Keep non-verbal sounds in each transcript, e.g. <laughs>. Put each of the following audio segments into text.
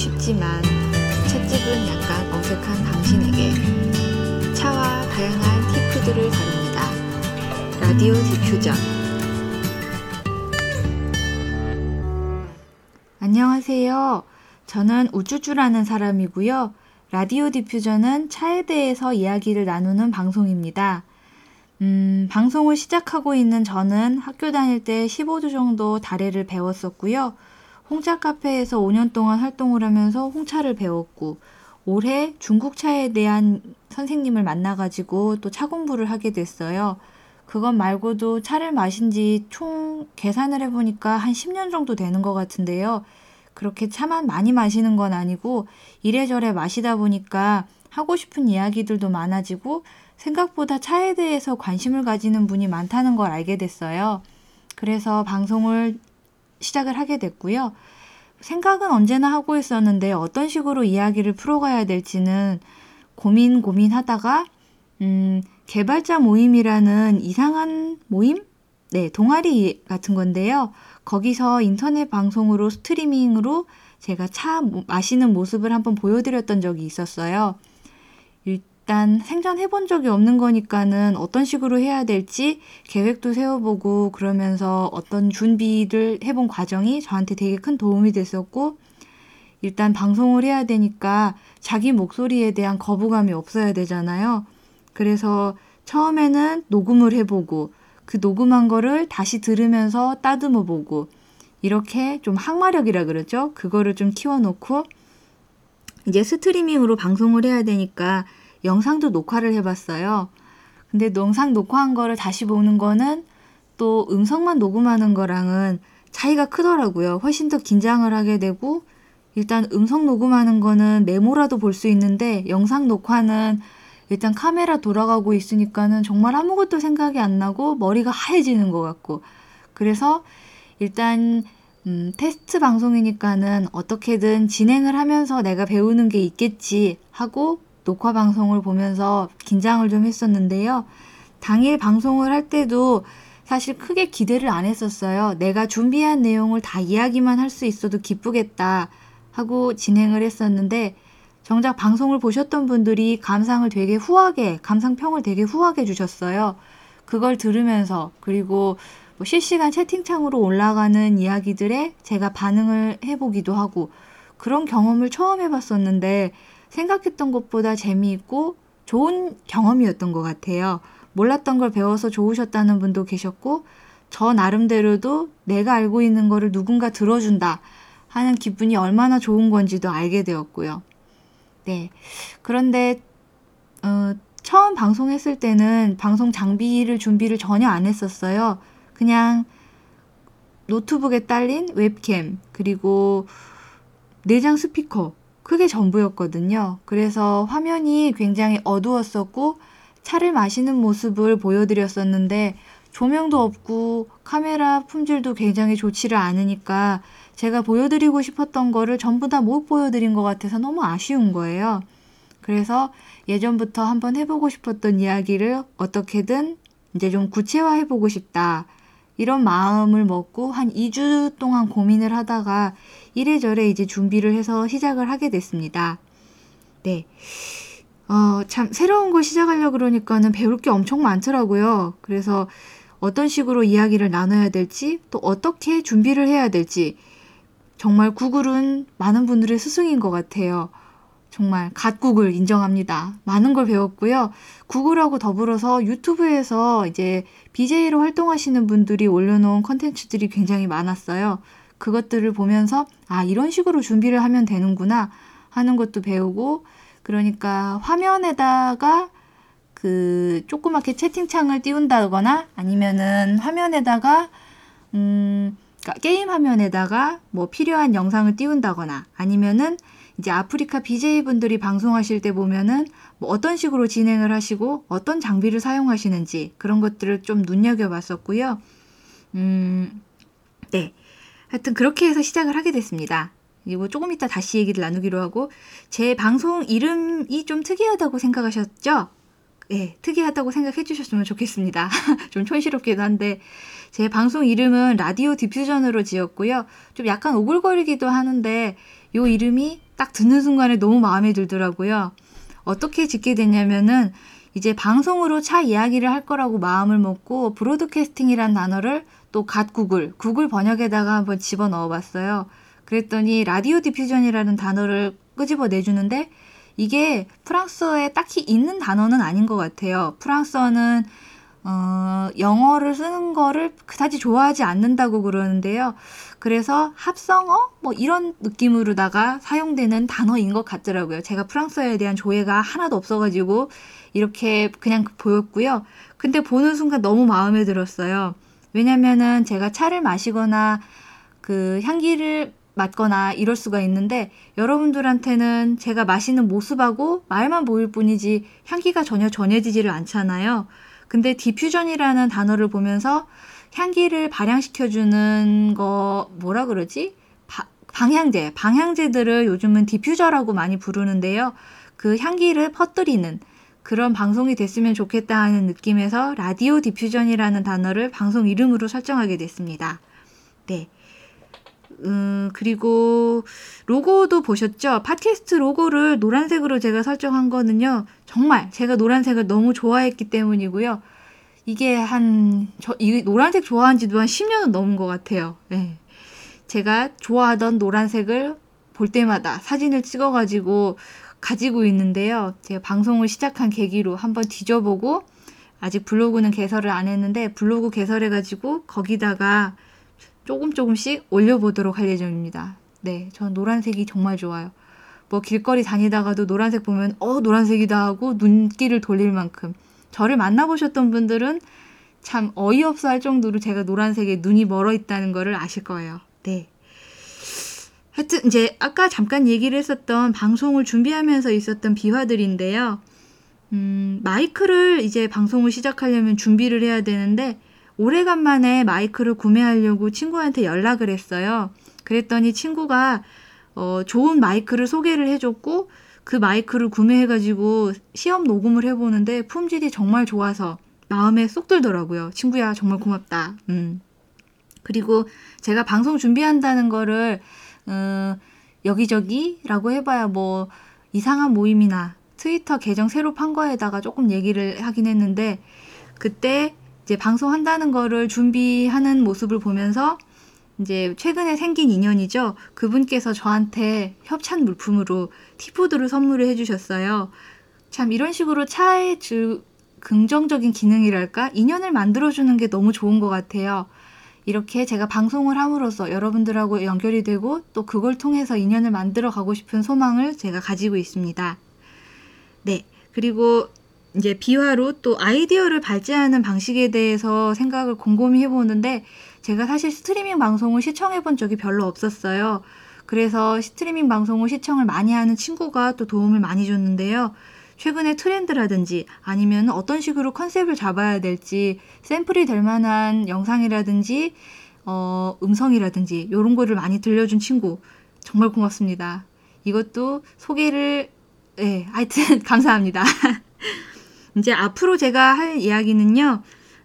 쉽지만 찻집은 약간 어색한 당신에게 차와 다양한 티푸드를 다룹니다. 라디오 디퓨전 안녕하세요. 저는 우쭈쭈라는 사람이고요. 라디오 디퓨전은 차에 대해서 이야기를 나누는 방송입니다. 음, 방송을 시작하고 있는 저는 학교 다닐 때 15주 정도 다래를 배웠었고요. 홍차 카페에서 5년 동안 활동을 하면서 홍차를 배웠고, 올해 중국차에 대한 선생님을 만나가지고 또 차 공부를 하게 됐어요. 그것 말고도 차를 마신 지 총 계산을 해보니까 한 10년 정도 되는 것 같은데요. 그렇게 차만 많이 마시는 건 아니고 이래저래 마시다 보니까 하고 싶은 이야기들도 많아지고 생각보다 차에 대해서 관심을 가지는 분이 많다는 걸 알게 됐어요. 그래서 방송을 시작을 하게 됐고요. 생각은 언제나 하고 있었는데 어떤 식으로 이야기를 풀어가야 될지는 고민 고민하다가 음, 개발자 모임이라는 이상한 모임? 네, 동아리 같은 건데요. 거기서 인터넷 방송으로 스트리밍으로 제가 차 마시는 모습을 한번 보여드렸던 적이 있었어요. 일 단 생전해 본 적이 없는 거니까는 어떤 식으로 해야 될지 계획도 세워보고 그러면서 어떤 준비를 해본 과정이 저한테 되게 큰 도움이 됐었고 일단 방송을 해야 되니까 자기 목소리에 대한 거부감이 없어야 되잖아요. 그래서 처음에는 녹음을 해보고 그 녹음한 거를 다시 들으면서 따듬어 보고 이렇게 좀 항마력이라 그러죠. 그거를 좀 키워놓고 이제 스트리밍으로 방송을 해야 되니까 영상도 녹화를 해봤어요. 근데 영상 녹화한 거를 다시 보는 거는 또 음성만 녹음하는 거랑은 차이가 크더라고요. 훨씬 더 긴장을 하게 되고 일단 음성 녹음하는 거는 메모라도 볼 수 있는데 영상 녹화는 일단 카메라 돌아가고 있으니까는 정말 아무것도 생각이 안 나고 머리가 하얘지는 것 같고 그래서 일단 음, 테스트 방송이니까는 어떻게든 진행을 하면서 내가 배우는 게 있겠지 하고 녹화 방송을 보면서 긴장을 좀 했었는데요. 당일 방송을 할 때도 사실 크게 기대를 안 했었어요. 내가 준비한 내용을 다 이야기만 할 수 있어도 기쁘겠다 하고 진행을 했었는데 정작 방송을 보셨던 분들이 감상을 되게 후하게, 감상평을 되게 후하게 주셨어요. 그걸 들으면서, 그리고 뭐 실시간 채팅창으로 올라가는 이야기들에 제가 반응을 해보기도 하고, 그런 경험을 처음 해봤었는데, 생각했던 것보다 재미있고 좋은 경험이었던 것 같아요. 몰랐던 걸 배워서 좋으셨다는 분도 계셨고, 저 나름대로도 내가 알고 있는 거를 누군가 들어준다 하는 기분이 얼마나 좋은 건지도 알게 되었고요. 네. 그런데 어, 처음 방송했을 때는 방송 장비를 준비를 전혀 안 했었어요. 그냥 노트북에 딸린 웹캠 그리고 내장 스피커 그게 전부였거든요. 그래서 화면이 굉장히 어두웠었고 차를 마시는 모습을 보여드렸었는데 조명도 없고 카메라 품질도 굉장히 좋지를 않으니까 제가 보여드리고 싶었던 거를 전부 다 못 보여드린 것 같아서 너무 아쉬운 거예요. 그래서 예전부터 한번 해보고 싶었던 이야기를 어떻게든 이제 좀 구체화해보고 싶다. 이런 마음을 먹고 한 2주 동안 고민을 하다가 이래저래 이제 준비를 해서 시작을 하게 됐습니다. 네. 어, 참, 새로운 걸 시작하려고 그러니까는 배울 게 엄청 많더라고요. 그래서 어떤 식으로 이야기를 나눠야 될지, 또 어떻게 준비를 해야 될지, 정말 구글은 많은 분들의 스승인 것 같아요. 정말 갓구글 인정합니다. 많은 걸 배웠고요. 구글하고 더불어서 유튜브에서 이제 BJ로 활동하시는 분들이 올려놓은 컨텐츠들이 굉장히 많았어요. 그것들을 보면서 아, 이런 식으로 준비를 하면 되는구나 하는 것도 배우고 그러니까 화면에다가 그 조그맣게 채팅창을 띄운다거나 아니면은 화면에다가 음 그러니까 게임 화면에다가 뭐 필요한 영상을 띄운다거나 아니면은 이제 아프리카 BJ분들이 방송하실 때 보면은 뭐 어떤 식으로 진행을 하시고 어떤 장비를 사용하시는지 그런 것들을 좀 눈여겨봤었고요. 음, 네. 하여튼 그렇게 해서 시작을 하게 됐습니다. 그리고 조금 이따 다시 얘기를 나누기로 하고 제 방송 이름이 좀 특이하다고 생각하셨죠? 예, 특이하다고 생각해 주셨으면 좋겠습니다. <laughs> 좀 촌스럽기도 한데 제 방송 이름은 라디오 디퓨전으로 지었고요. 좀 약간 오글거리기도 하는데 요 이름이 딱 듣는 순간에 너무 마음에 들더라고요. 어떻게 짓게 됐냐면은 이제 방송으로 차 이야기를 할 거라고 마음을 먹고 broadcasting이란 단어를 또 갓 구글, 구글 번역에다가 한번 집어 넣어 봤어요. 그랬더니 radiodiffusion이라는 단어를 끄집어 내주는데 이게 프랑스어에 딱히 있는 단어는 아닌 것 같아요. 프랑스어는 어, 영어를 쓰는 거를 그다지 좋아하지 않는다고 그러는데요. 그래서 합성어 뭐 이런 느낌으로다가 사용되는 단어인 것 같더라고요. 제가 프랑스어에 대한 조예가 하나도 없어가지고 이렇게 그냥 보였고요. 근데 보는 순간 너무 마음에 들었어요. 왜냐면은 제가 차를 마시거나 그 향기를 맡거나 이럴 수가 있는데 여러분들한테는 제가 마시는 모습하고 말만 보일 뿐이지 향기가 전혀 전해지지를 않잖아요. 근데 디퓨전이라는 단어를 보면서 향기를 발향시켜주는 거 뭐라 그러지? 바, 방향제, 방향제들을 요즘은 디퓨저라고 많이 부르는데요. 그 향기를 퍼뜨리는 그런 방송이 됐으면 좋겠다 하는 느낌에서 라디오 diffusion이라는 단어를 방송 이름으로 설정하게 됐습니다. 네. 음, 그리고 로고도 보셨죠? 팟캐스트 로고를 노란색으로 제가 설정한 거는요. 정말 제가 노란색을 너무 좋아했기 때문이고요. 이게 한, 저, 이 노란색 좋아한 지도 한 10년은 넘은 것 같아요. 네. 제가 좋아하던 노란색을 볼 때마다 사진을 찍어가지고 가지고 있는데요. 제가 방송을 시작한 계기로 한번 뒤져보고 아직 블로그는 개설을 안 했는데 블로그 개설해가지고 거기다가 조금 조금씩 올려보도록 할 예정입니다. 네, 전 노란색이 정말 좋아요. 뭐 길거리 다니다가도 노란색 보면 어 노란색이다 하고 눈길을 돌릴 만큼 저를 만나보셨던 분들은 참 어이없어 할 정도로 제가 노란색에 눈이 멀어 있다는 거를 아실 거예요. 네. 하여튼 이제 아까 잠깐 얘기를 했었던 방송을 준비하면서 있었던 비화들인데요. 음, 마이크를 이제 방송을 시작하려면 준비를 해야 되는데 오래간만에 마이크를 구매하려고 친구한테 연락을 했어요. 그랬더니 친구가 어, 좋은 마이크를 소개를 해줬고 그 마이크를 구매해가지고 시험 녹음을 해보는데 품질이 정말 좋아서 마음에 쏙 들더라고요. 친구야 정말 고맙다. 음. 그리고 제가 방송 준비한다는 거를 어, 여기저기라고 해봐야 뭐 이상한 모임이나 트위터 계정 새로 판 거에다가 조금 얘기를 하긴 했는데 그때 이제 방송한다는 거를 준비하는 모습을 보면서 이제 최근에 생긴 인연이죠. 그분께서 저한테 협찬 물품으로 티푸드를 선물을 해주셨어요. 참 이런 식으로 차의 주, 긍정적인 기능이랄까? 인연을 만들어주는 게 너무 좋은 것 같아요. 이렇게 제가 방송을 함으로써 여러분들하고 연결이 되고 또 그걸 통해서 인연을 만들어 가고 싶은 소망을 제가 가지고 있습니다. 네. 그리고 이제 비화로 또 아이디어를 발제하는 방식에 대해서 생각을 곰곰이 해보는데 제가 사실 스트리밍 방송을 시청해 본 적이 별로 없었어요. 그래서 스트리밍 방송을 시청을 많이 하는 친구가 또 도움을 많이 줬는데요. 최근의 트렌드라든지 아니면 어떤 식으로 컨셉을 잡아야 될지 샘플이 될 만한 영상이라든지 어, 음성이라든지 이런 거를 많이 들려준 친구 정말 고맙습니다. 이것도 소개를 네, 하여튼 <laughs> 감사합니다. 이제 앞으로 제가 할 이야기는요.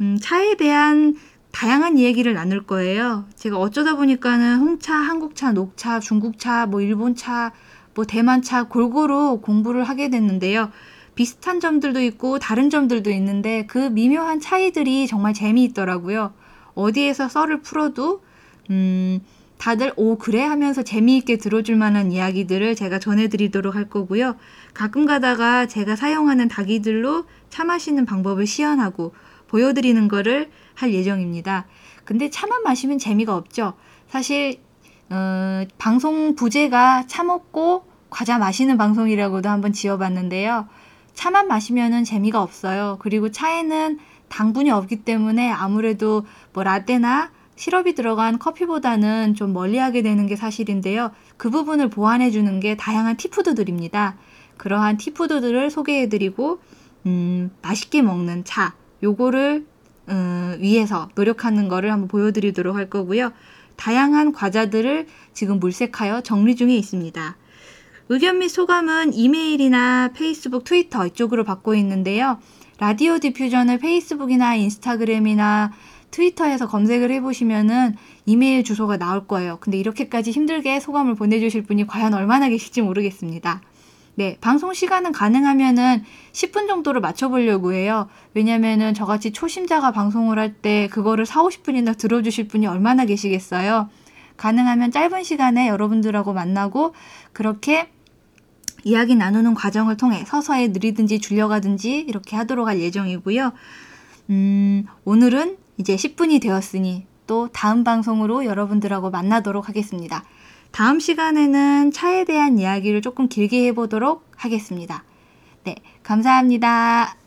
음, 차에 대한 다양한 이야기를 나눌 거예요. 제가 어쩌다 보니까는 홍차, 한국차, 녹차, 중국차, 뭐 일본차, 뭐 대만차 골고루 공부를 하게 됐는데요. 비슷한 점들도 있고 다른 점들도 있는데 그 미묘한 차이들이 정말 재미있더라고요. 어디에서 썰을 풀어도 음 다들 오 그래 하면서 재미있게 들어줄 만한 이야기들을 제가 전해드리도록 할 거고요. 가끔 가다가 제가 사용하는 닭이들로 차 마시는 방법을 시연하고 보여드리는 거를 할 예정입니다. 근데 차만 마시면 재미가 없죠. 사실 어, 방송 부제가 차 먹고 과자 마시는 방송이라고도 한번 지어봤는데요. 차만 마시면은 재미가 없어요. 그리고 차에는 당분이 없기 때문에 아무래도 뭐 라떼나 시럽이 들어간 커피보다는 좀 멀리하게 되는 게 사실인데요. 그 부분을 보완해 주는 게 다양한 티푸드들입니다. 그러한 티푸드들을 소개해 드리고 음, 맛있게 먹는 차 요거를 음, 위해서 노력하는 거를 한번 보여드리도록 할 거고요. 다양한 과자들을 지금 물색하여 정리 중에 있습니다. 의견 및 소감은 이메일이나 페이스북, 트위터 이쪽으로 받고 있는데요. 라디오 디퓨전을 페이스북이나 인스타그램이나 트위터에서 검색을 해보시면은 이메일 주소가 나올 거예요. 근데 이렇게까지 힘들게 소감을 보내주실 분이 과연 얼마나 계실지 모르겠습니다. 네, 방송 시간은 가능하면은 10분 정도를 맞춰보려고 해요. 왜냐면은 저같이 초심자가 방송을 할 때 그거를 4, 50분이나 들어주실 분이 얼마나 계시겠어요. 가능하면 짧은 시간에 여러분들하고 만나고 그렇게 이야기 나누는 과정을 통해 서서히 느리든지 줄여가든지 이렇게 하도록 할 예정이고요. 음, 오늘은 이제 10분이 되었으니 또 다음 방송으로 여러분들하고 만나도록 하겠습니다. 다음 시간에는 차에 대한 이야기를 조금 길게 해보도록 하겠습니다. 네, 감사합니다.